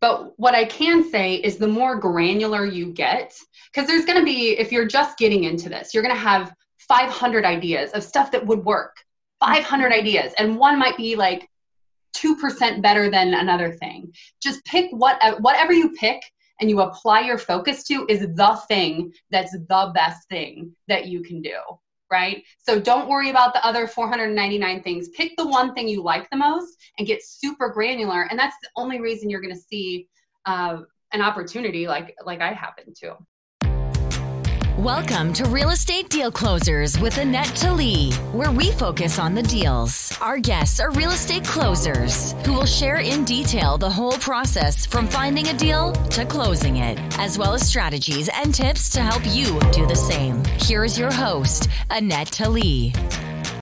But what I can say is the more granular you get, because there's going to be, if you're just getting into this, you're going to have 500 ideas of stuff that would work, 500 ideas, and one might be like 2% better than another thing. Just pick what, uh, whatever you pick and you apply your focus to is the thing that's the best thing that you can do right? So don't worry about the other 499 things. Pick the one thing you like the most and get super granular. And that's the only reason you're going to see uh, an opportunity like like I happen to. Welcome to Real Estate Deal Closers with Annette Talley, where we focus on the deals. Our guests are real estate closers who will share in detail the whole process from finding a deal to closing it, as well as strategies and tips to help you do the same. Here's your host, Annette Talley.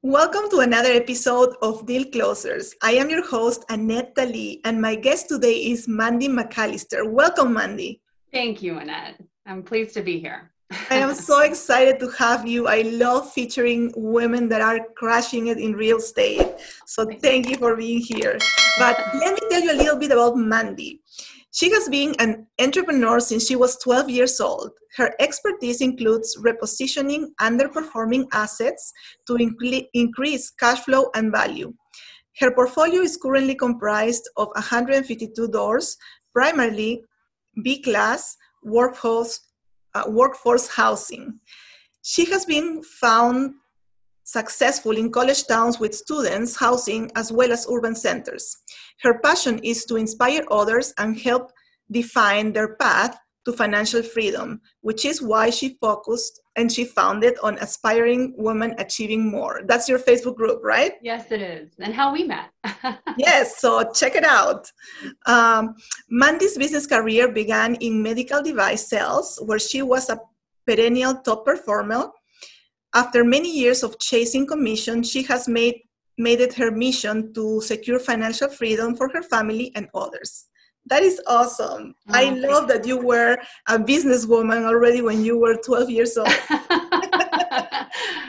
Welcome to another episode of Deal Closers. I am your host, Annette Talley, and my guest today is Mandy McAllister. Welcome, Mandy. Thank you, Annette. I'm pleased to be here. I am so excited to have you. I love featuring women that are crushing it in real estate. So thank you for being here. But let me tell you a little bit about Mandy. She has been an entrepreneur since she was 12 years old. Her expertise includes repositioning underperforming assets to increase cash flow and value. Her portfolio is currently comprised of 152 doors, primarily B class, workforce, uh, workforce housing. She has been found successful in college towns with students housing as well as urban centers. Her passion is to inspire others and help define their path to financial freedom, which is why she focused and she founded on aspiring women achieving more. That's your Facebook group, right? Yes, it is. And how we met. yes, so check it out. Um, Mandy's business career began in medical device sales, where she was a perennial top performer. After many years of chasing commission, she has made, made it her mission to secure financial freedom for her family and others. That is awesome. Oh, I love that you were a businesswoman already when you were 12 years old.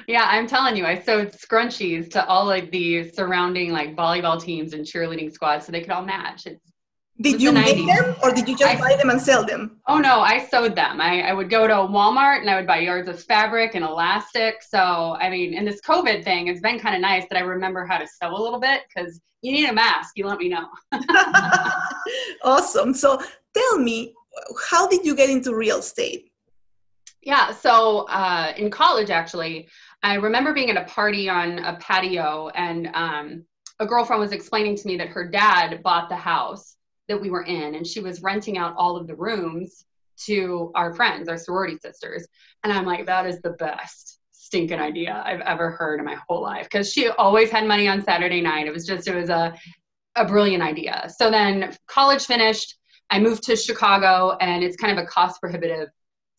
yeah, I'm telling you, I sewed scrunchies to all of the surrounding like volleyball teams and cheerleading squads so they could all match. It's did you the make them or did you just I, buy them and sell them? Oh no, I sewed them. I, I would go to Walmart and I would buy yards of fabric and elastic. So, I mean, in this COVID thing, it's been kind of nice that I remember how to sew a little bit because you need a mask. You let me know. awesome. So, tell me, how did you get into real estate? Yeah, so uh, in college, actually, I remember being at a party on a patio and um, a girlfriend was explaining to me that her dad bought the house that we were in and she was renting out all of the rooms to our friends our sorority sisters. And i'm like that is the best stinking idea i've ever heard in my whole life. Because she always had money on saturday night. It was just it was a, a brilliant idea. So then college finished. I moved to chicago and it's kind of a cost prohibitive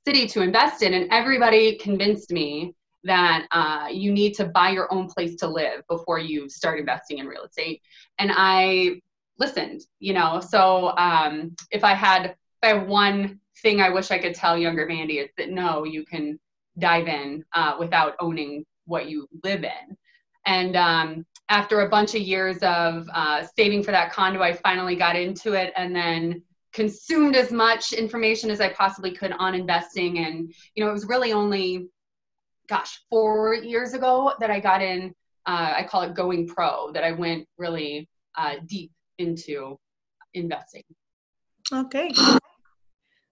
city to invest in. And everybody convinced me that uh, you need to buy your own place to live before you start investing in real estate. And i listened you know? So um, if i had if i have one thing i wish i could tell younger mandy it's that no you can dive in uh, without owning what you live in. And um, after a bunch of years of uh, saving for that condo i finally got into it and then consumed as much information as i possibly could on investing. And you know it was really only gosh four years ago that i got in uh, i call it going pro that i went really uh, deep into investing. Okay.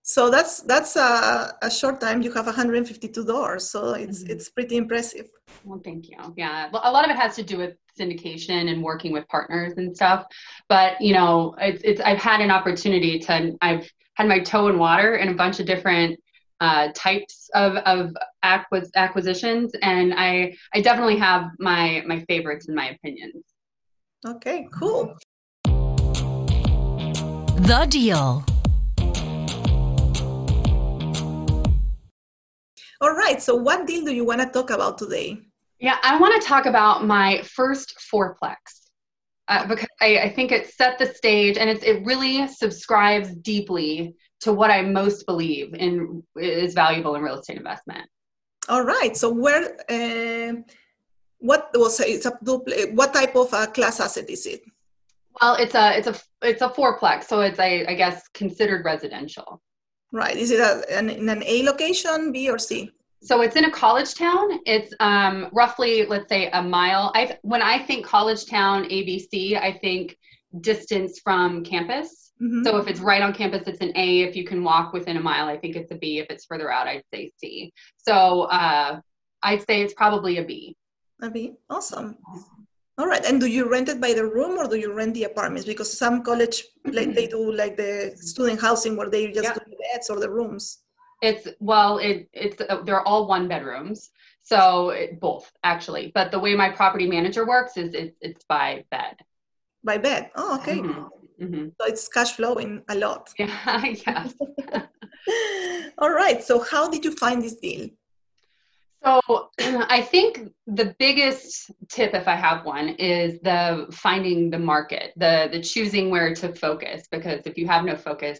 So that's that's a, a short time. You have 152 doors, so it's mm-hmm. it's pretty impressive. Well, thank you. Yeah, a lot of it has to do with syndication and working with partners and stuff. But you know, it's it's I've had an opportunity to I've had my toe in water in a bunch of different uh, types of of acquis- acquisitions, and I I definitely have my my favorites in my opinions. Okay, cool. The Deal. All right, so what deal do you want to talk about today? Yeah, I want to talk about my first fourplex. Uh, because I, I, think it set the stage and it's, it really subscribes deeply to what I most believe in is valuable in real estate investment. All right. So where, uh, what was it's a what type of a class asset is it? Well, it's a it's a it's a fourplex, so it's a I guess considered residential. Right. Is it a, an, in an A location, B or C? So it's in a college town. It's um, roughly, let's say, a mile. I when I think college town, ABC, I think distance from campus. Mm-hmm. So if it's right on campus, it's an A. If you can walk within a mile, I think it's a B. If it's further out, I'd say C. So uh, I'd say it's probably a B. A B. Awesome. All right. And do you rent it by the room or do you rent the apartments? Because some college like they do like the student housing where they just do the beds or the rooms. It's well, it it's uh, they're all one bedrooms, so it, both actually. But the way my property manager works is it, it's by bed. By bed. Oh, okay. Mm-hmm. Mm-hmm. So it's cash flowing a lot. Yeah. yes. all right. So how did you find this deal? So I think the biggest tip, if I have one, is the finding the market, the the choosing where to focus. Because if you have no focus,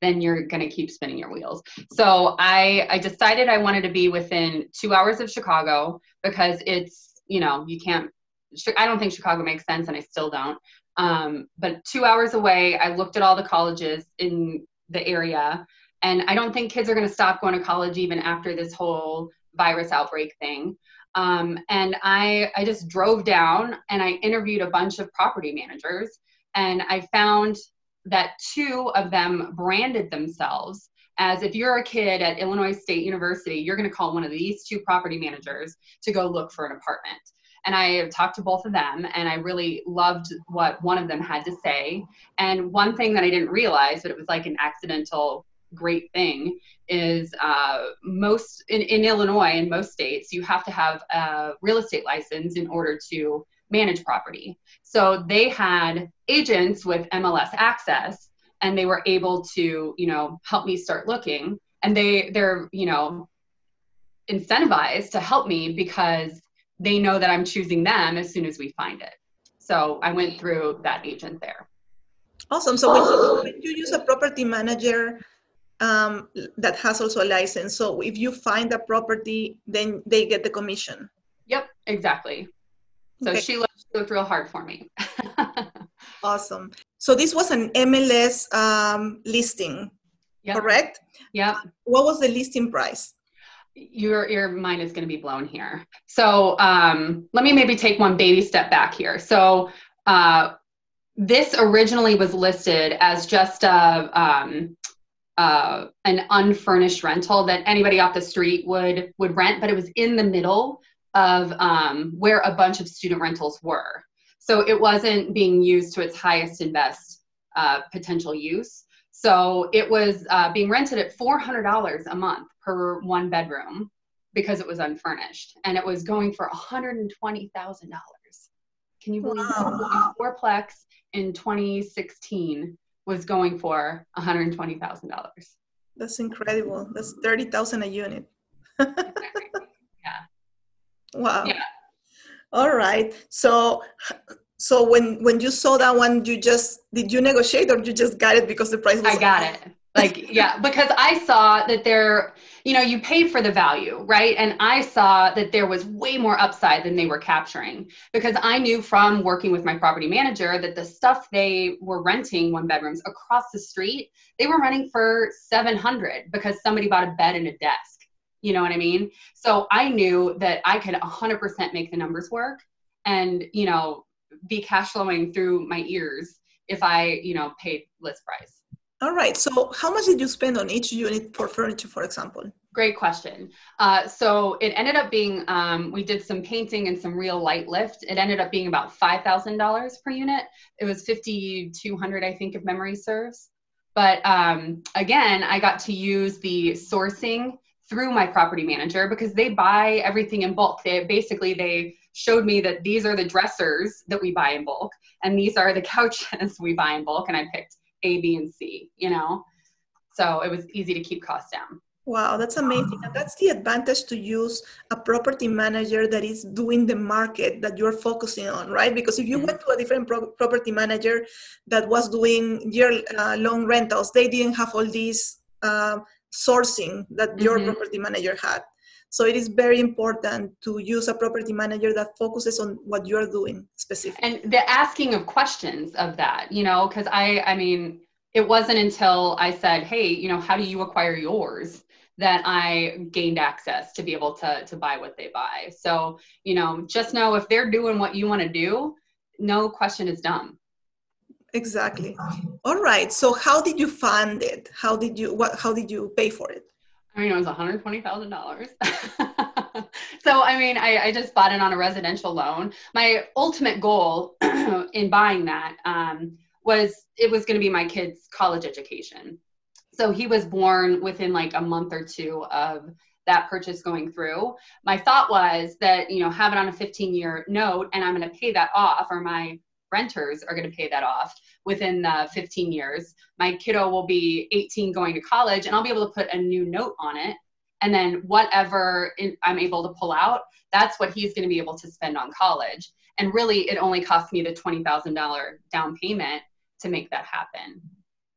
then you're going to keep spinning your wheels. So I I decided I wanted to be within two hours of Chicago because it's you know you can't. I don't think Chicago makes sense, and I still don't. Um, but two hours away, I looked at all the colleges in the area, and I don't think kids are going to stop going to college even after this whole virus outbreak thing. Um, and I, I just drove down and I interviewed a bunch of property managers, and I found that two of them branded themselves as if you're a kid at Illinois State University, you're going to call one of these two property managers to go look for an apartment. And I talked to both of them, and I really loved what one of them had to say. And one thing that I didn't realize, but it was like an accidental great thing is uh, most in, in Illinois in most states you have to have a real estate license in order to manage property. So they had agents with MLS access and they were able to, you know, help me start looking and they they're, you know, incentivized to help me because they know that I'm choosing them as soon as we find it. So I went through that agent there. Awesome. So when you, when you use a property manager, um, that has also a license. So if you find a property, then they get the commission. Yep, exactly. So okay. she looked, real hard for me. awesome. So this was an MLS um, listing, yep. correct? Yeah. What was the listing price? Your your mind is going to be blown here. So um, let me maybe take one baby step back here. So uh, this originally was listed as just a um, uh, an unfurnished rental that anybody off the street would would rent, but it was in the middle of um, where a bunch of student rentals were. So it wasn't being used to its highest and best uh, potential use. So it was uh, being rented at $400 a month per one bedroom because it was unfurnished, and it was going for $120,000. Can you believe wow. that? Fourplex in 2016 was going for $120,000. That's incredible. That's 30,000 a unit. yeah. Wow. Yeah. All right. So so when when you saw that one you just did you negotiate or you just got it because the price was I got it like yeah because i saw that there you know you pay for the value right? And i saw that there was way more upside than they were capturing because i knew from working with my property manager that the stuff they were renting one bedrooms across the street they were renting for 700 because somebody bought a bed and a desk. You know what i mean? So i knew that i could 100% make the numbers work and you know be cash flowing through my ears if i you know paid list price all right. So, how much did you spend on each unit for furniture, for example? Great question. Uh, so, it ended up being, um, we did some painting and some real light lift. It ended up being about $5,000 per unit. It was 5,200, I think, if memory serves. But um, again, I got to use the sourcing through my property manager because they buy everything in bulk. They basically they showed me that these are the dressers that we buy in bulk and these are the couches we buy in bulk and I picked a, B, and C, you know? So it was easy to keep costs down. Wow, that's amazing. And that's the advantage to use a property manager that is doing the market that you're focusing on, right? Because if you mm-hmm. went to a different pro- property manager that was doing year uh, long rentals, they didn't have all these uh, sourcing that your mm-hmm. property manager had. So it is very important to use a property manager that focuses on what you're doing specifically. And the asking of questions of that, you know, because I, I mean, it wasn't until I said, hey, you know, how do you acquire yours? that I gained access to be able to to buy what they buy. So, you know, just know if they're doing what you want to do, no question is dumb. Exactly. All right. So how did you fund it? How did you what how did you pay for it? I mean, it was $120,000. so, I mean, I, I, just bought it on a residential loan. My ultimate goal in buying that um, was it was going to be my kid's college education. So he was born within like a month or two of that purchase going through. My thought was that, you know, have it on a 15 year note and I'm going to pay that off or my renters are going to pay that off within the 15 years. My kiddo will be 18 going to college and I'll be able to put a new note on it. And then whatever I'm able to pull out, that's what he's going to be able to spend on college. And really, it only cost me the $20,000 down payment to make that happen.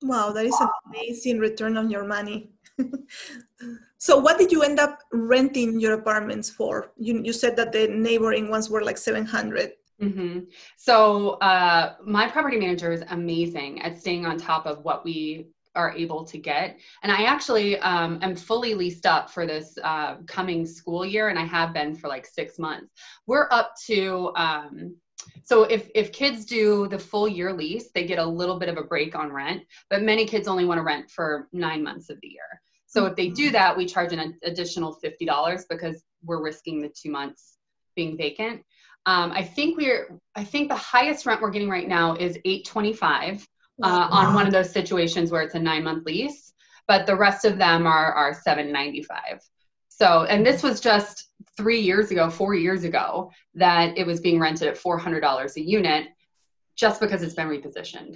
Wow, that is an amazing return on your money. so, what did you end up renting your apartments for? You, you said that the neighboring ones were like 700. Mm-hmm. So, uh, my property manager is amazing at staying on top of what we are able to get. And I actually um, am fully leased up for this uh, coming school year, and I have been for like six months. We're up to um, so if if kids do the full year lease, they get a little bit of a break on rent, but many kids only want to rent for nine months of the year. So if they do that, we charge an additional fifty dollars because we're risking the two months being vacant. Um, I think we're I think the highest rent we're getting right now is eight twenty five uh, on one of those situations where it's a nine month lease, but the rest of them are are seven ninety five. So and this was just three years ago, four years ago, that it was being rented at $400 a unit just because it's been repositioned.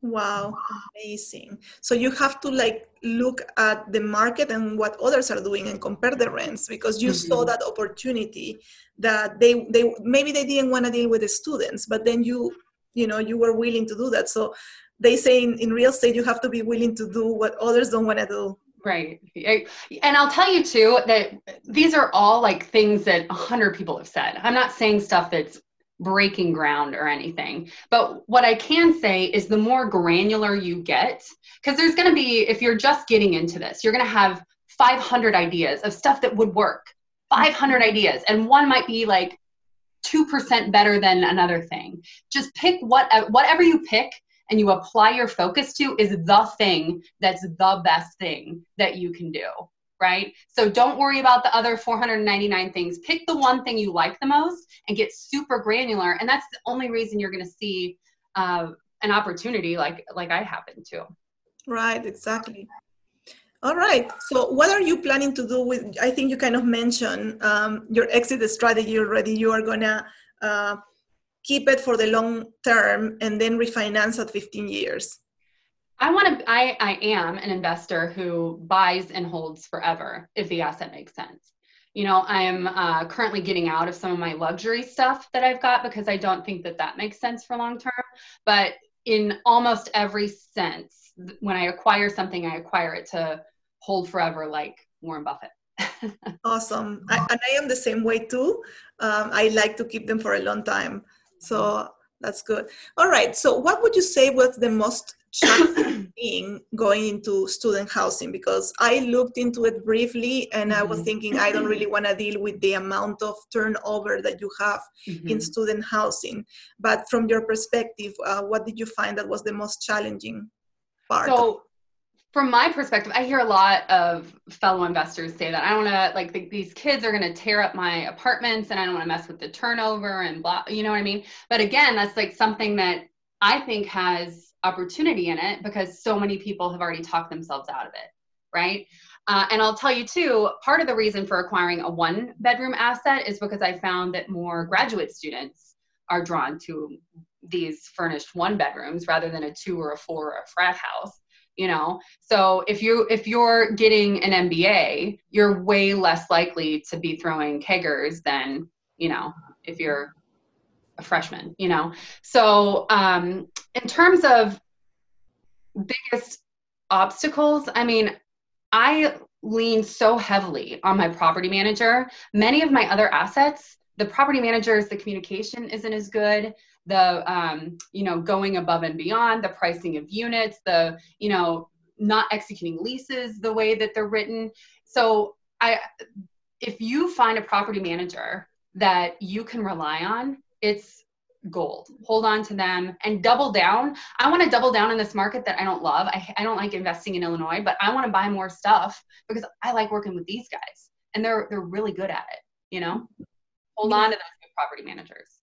Wow, amazing. So you have to like look at the market and what others are doing and compare the rents because you mm-hmm. saw that opportunity that they they maybe they didn't want to deal with the students, but then you you know you were willing to do that. So they say in, in real estate you have to be willing to do what others don't want to do. Right. And I'll tell you too that these are all like things that a hundred people have said. I'm not saying stuff that's breaking ground or anything. But what I can say is the more granular you get, because there's going to be, if you're just getting into this, you're going to have 500 ideas of stuff that would work. 500 ideas. And one might be like 2% better than another thing. Just pick what, uh, whatever you pick and you apply your focus to is the thing that's the best thing that you can do right? So don't worry about the other 499 things. Pick the one thing you like the most and get super granular. And that's the only reason you're going to see uh, an opportunity like like I happen to. Right, exactly. All right. So what are you planning to do with? I think you kind of mentioned um, your exit strategy already. You are gonna uh, keep it for the long term and then refinance at 15 years? I want to, I, I am an investor who buys and holds forever if the asset makes sense. You know, I'm uh, currently getting out of some of my luxury stuff that I've got because I don't think that that makes sense for long term. But in almost every sense, when I acquire something, I acquire it to hold forever, like Warren Buffett. awesome. I, and I am the same way too. Um, I like to keep them for a long time. So that's good. All right. So, what would you say was the most thing going into student housing? Because I looked into it briefly and mm-hmm. I was mm-hmm. thinking I don't really want to deal with the amount of turnover that you have mm-hmm. in student housing. But from your perspective, uh, what did you find that was the most challenging part? So, from my perspective, I hear a lot of fellow investors say that I don't want to like the, these kids are going to tear up my apartments and I don't want to mess with the turnover and blah, you know what I mean? But again, that's like something that I think has opportunity in it because so many people have already talked themselves out of it, right? Uh, and I'll tell you too, part of the reason for acquiring a one bedroom asset is because I found that more graduate students are drawn to these furnished one bedrooms rather than a two or a four or a frat house you know so if you if you're getting an mba you're way less likely to be throwing keggers than you know if you're a freshman you know so um in terms of biggest obstacles i mean i lean so heavily on my property manager. Many of my other assets, the property managers, the communication isn't as good. The um, you know going above and beyond, the pricing of units, the you know not executing leases the way that they're written. So I, if you find a property manager that you can rely on, it's gold. Hold on to them and double down. I want to double down in this market that I don't love. I, I don't like investing in Illinois, but I want to buy more stuff because I like working with these guys and they're they're really good at it, you know? Hold on to those property managers.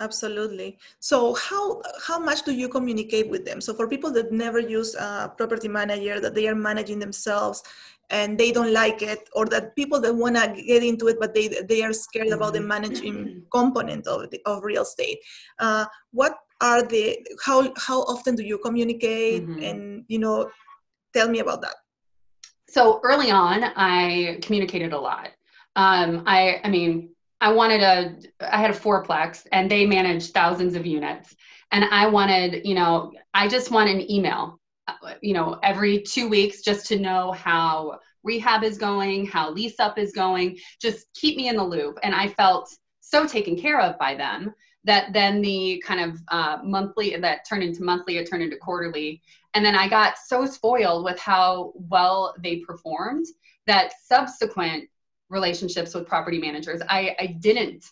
Absolutely. So how how much do you communicate with them? So for people that never use a property manager, that they are managing themselves and they don't like it, or that people that want to get into it but they they are scared about the managing mm-hmm. component of the, of real estate. Uh, what are the how how often do you communicate? Mm-hmm. And you know, tell me about that. So early on, I communicated a lot. Um, I I mean I wanted a, I had a fourplex and they managed thousands of units. And I wanted, you know, I just want an email, you know, every two weeks just to know how rehab is going, how lease up is going, just keep me in the loop. And I felt so taken care of by them that then the kind of uh, monthly that turned into monthly, it turned into quarterly. And then I got so spoiled with how well they performed that subsequent relationships with property managers. I, I didn't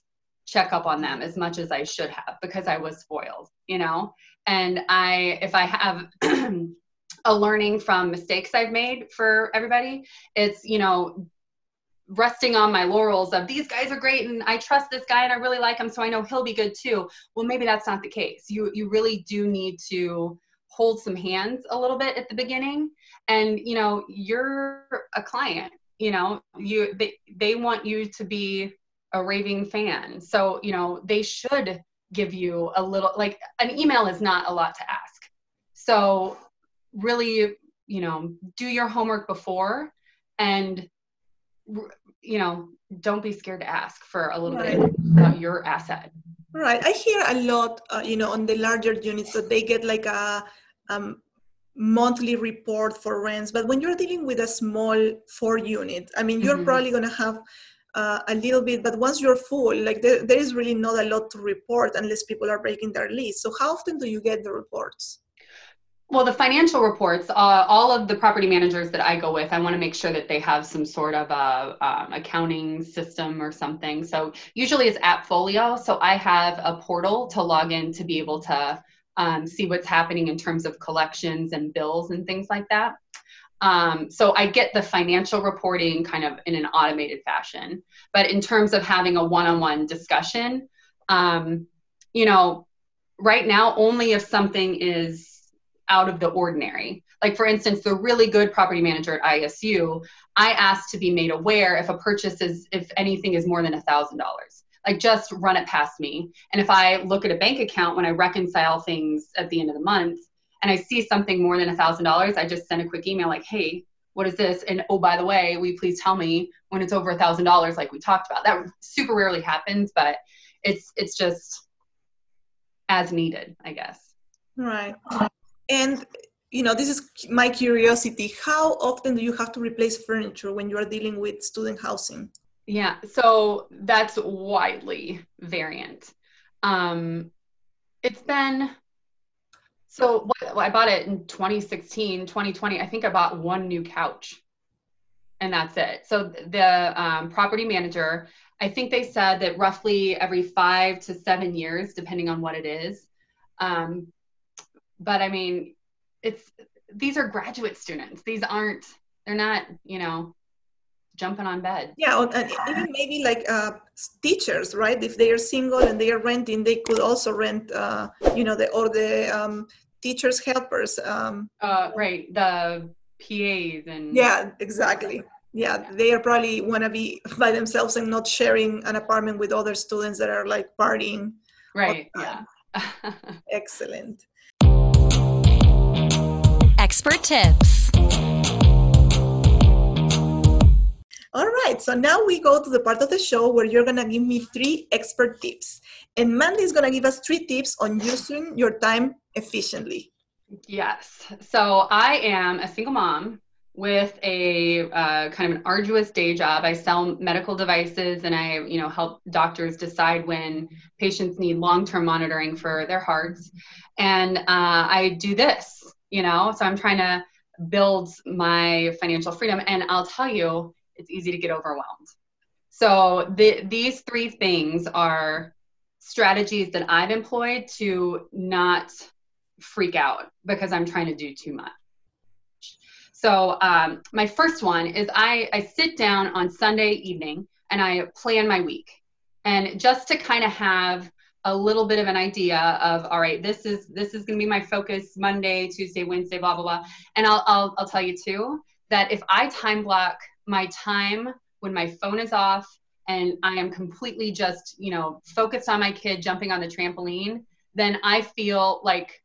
check up on them as much as I should have because I was spoiled, you know? And I, if I have a learning from mistakes I've made for everybody, it's, you know, resting on my laurels of these guys are great and I trust this guy and I really like him so I know he'll be good too. Well, maybe that's not the case. You you really do need to hold some hands a little bit at the beginning and you know, you're a client you know you they, they want you to be a raving fan so you know they should give you a little like an email is not a lot to ask so really you know do your homework before and you know don't be scared to ask for a little right. bit about your asset right i hear a lot uh, you know on the larger units that they get like a um, monthly report for rents but when you're dealing with a small four unit i mean you're mm-hmm. probably going to have uh, a little bit but once you're full like there, there is really not a lot to report unless people are breaking their lease so how often do you get the reports well the financial reports uh, all of the property managers that i go with i want to make sure that they have some sort of a um, accounting system or something so usually it's appfolio so i have a portal to log in to be able to um, see what's happening in terms of collections and bills and things like that. Um, so I get the financial reporting kind of in an automated fashion. But in terms of having a one on one discussion, um, you know, right now, only if something is out of the ordinary. Like, for instance, the really good property manager at ISU, I asked to be made aware if a purchase is, if anything is more than a $1,000 like just run it past me. And if I look at a bank account when I reconcile things at the end of the month and I see something more than a thousand dollars, I just send a quick email like, hey, what is this? And oh, by the way, will you please tell me when it's over a thousand dollars, like we talked about. That super rarely happens, but it's it's just as needed, I guess. Right. And you know, this is my curiosity. How often do you have to replace furniture when you are dealing with student housing? Yeah, so that's widely variant. Um, it's been so what, I bought it in 2016, 2020. I think I bought one new couch, and that's it. So the um, property manager, I think they said that roughly every five to seven years, depending on what it is. Um, but I mean, it's these are graduate students. These aren't. They're not. You know jumping on bed. Yeah, and even maybe like uh, teachers, right? If they are single and they are renting, they could also rent, uh, you know, the or the um, teachers helpers. Um, uh, right, the PAs and. Yeah, exactly. Yeah, yeah, they are probably want to be by themselves and not sharing an apartment with other students that are like partying. Right. Yeah. Excellent. Expert tips. All right, so now we go to the part of the show where you're gonna give me three expert tips. And Mandy is gonna give us three tips on using your time efficiently. Yes. So I am a single mom with a uh, kind of an arduous day job. I sell medical devices and I, you know, help doctors decide when patients need long-term monitoring for their hearts. And uh, I do this, you know, so I'm trying to build my financial freedom. And I'll tell you, it's easy to get overwhelmed. So the, these three things are strategies that I've employed to not freak out because I'm trying to do too much. So um, my first one is I, I sit down on Sunday evening and I plan my week. And just to kind of have a little bit of an idea of all right this is this is going to be my focus monday tuesday wednesday blah blah blah and I'll, I'll i'll tell you too that if i time block my time when my phone is off and i am completely just you know focused on my kid jumping on the trampoline then i feel like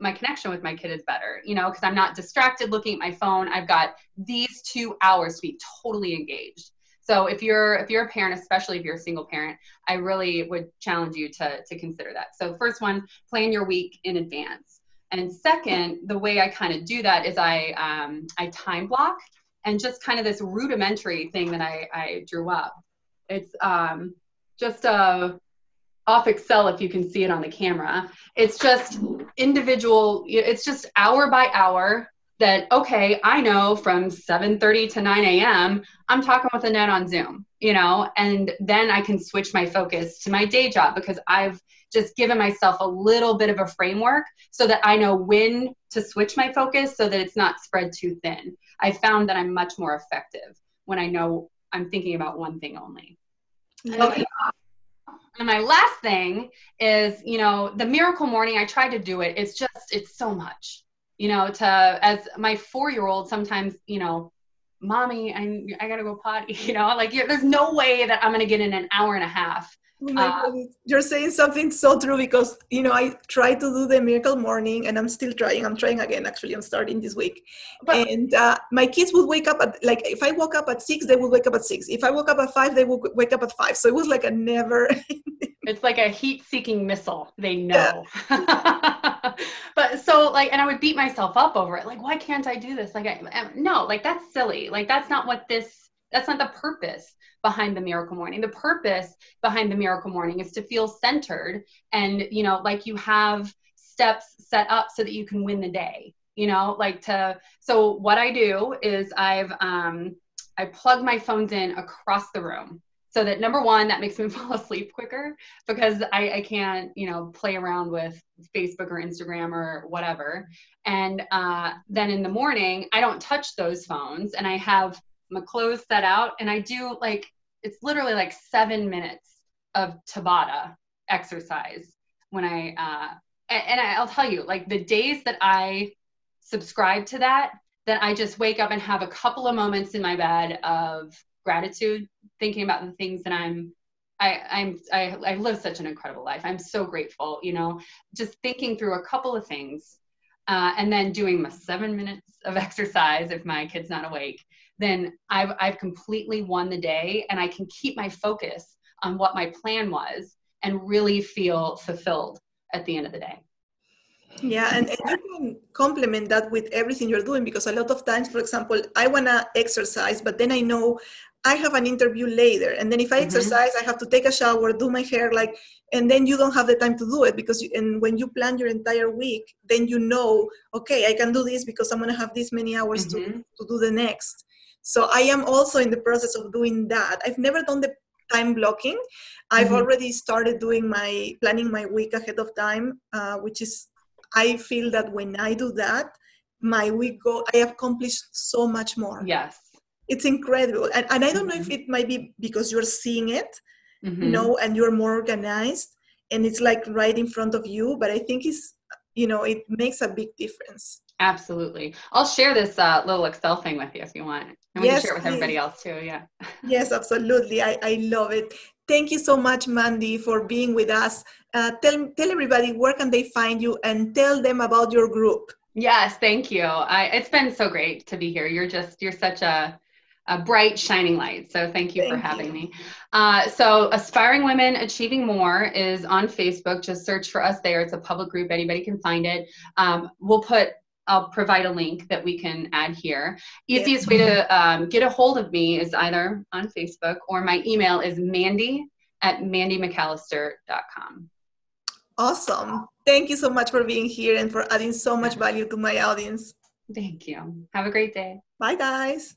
my connection with my kid is better, you know, because I'm not distracted looking at my phone. I've got these two hours to be totally engaged. So if you're if you're a parent, especially if you're a single parent, I really would challenge you to to consider that. So first one, plan your week in advance. And second, the way I kind of do that is I um, I time block and just kind of this rudimentary thing that I, I drew up. It's um, just a off Excel if you can see it on the camera. It's just individual, it's just hour by hour that, okay, I know from 7.30 to 9 a.m., I'm talking with Annette on Zoom, you know, and then I can switch my focus to my day job because I've just given myself a little bit of a framework so that I know when to switch my focus so that it's not spread too thin. I found that I'm much more effective when I know I'm thinking about one thing only. Okay. And my last thing is, you know, the miracle morning, I try to do it. It's just, it's so much, you know, to, as my four year old, sometimes, you know, mommy, I, I gotta go potty, you know, like there's no way that I'm gonna get in an hour and a half Oh uh, You're saying something so true because you know I try to do the miracle morning and I'm still trying. I'm trying again. Actually, I'm starting this week. But, and uh, my kids would wake up at like if I woke up at six, they would wake up at six. If I woke up at five, they would wake up at five. So it was like a never. it's like a heat-seeking missile. They know. Yeah. but so like, and I would beat myself up over it. Like, why can't I do this? Like, I, no, like that's silly. Like that's not what this. That's not the purpose behind the miracle morning. The purpose behind the miracle morning is to feel centered and, you know, like you have steps set up so that you can win the day, you know, like to, so what I do is I've, um, I plug my phones in across the room so that number one that makes me fall asleep quicker because I, I can't you know play around with facebook or instagram or whatever. And uh, then in the morning i don't touch those phones and i have my clothes set out and i do like it's literally like seven minutes of Tabata exercise when I, uh, and, and I'll tell you, like the days that I subscribe to that, that I just wake up and have a couple of moments in my bed of gratitude, thinking about the things that I'm I, I'm I, I live such an incredible life. I'm so grateful, you know, just thinking through a couple of things, uh, and then doing my seven minutes of exercise if my kid's not awake, then I've, I've completely won the day and I can keep my focus on what my plan was and really feel fulfilled at the end of the day. Yeah, and, and, you can complement that with everything you're doing because a lot of times, for example, I want to exercise, but then I know I have an interview later. And then if I mm-hmm. exercise, I have to take a shower, do my hair, like, and then you don't have the time to do it because, you, and when you plan your entire week, then you know, okay, I can do this because I'm going to have this many hours mm-hmm. to, to do the next. So I am also in the process of doing that. I've never done the time blocking. I've mm-hmm. already started doing my planning my week ahead of time, uh, which is I feel that when I do that, my week go I accomplish so much more. Yes. It's incredible. And, and I don't know if mm-hmm. it might be because you're seeing it, mm-hmm. you know, and you're more organized and it's like right in front of you, but I think it's you know, it makes a big difference. Absolutely. I'll share this uh, little Excel thing with you if you want. And we yes, can share it with please. everybody else too. Yeah. yes, absolutely. I, I love it. Thank you so much, Mandy, for being with us. Uh, tell, tell everybody where can they find you and tell them about your group. Yes, thank you. I, it's been so great to be here. You're just, you're such a, a bright shining light so thank you thank for having you. me uh, so aspiring women achieving more is on facebook just search for us there it's a public group anybody can find it um, we'll put I'll provide a link that we can add here. Easiest way to um, get a hold of me is either on Facebook or my email is mandy at mandymcallister.com. Awesome. Thank you so much for being here and for adding so much value to my audience. Thank you. Have a great day. Bye, guys.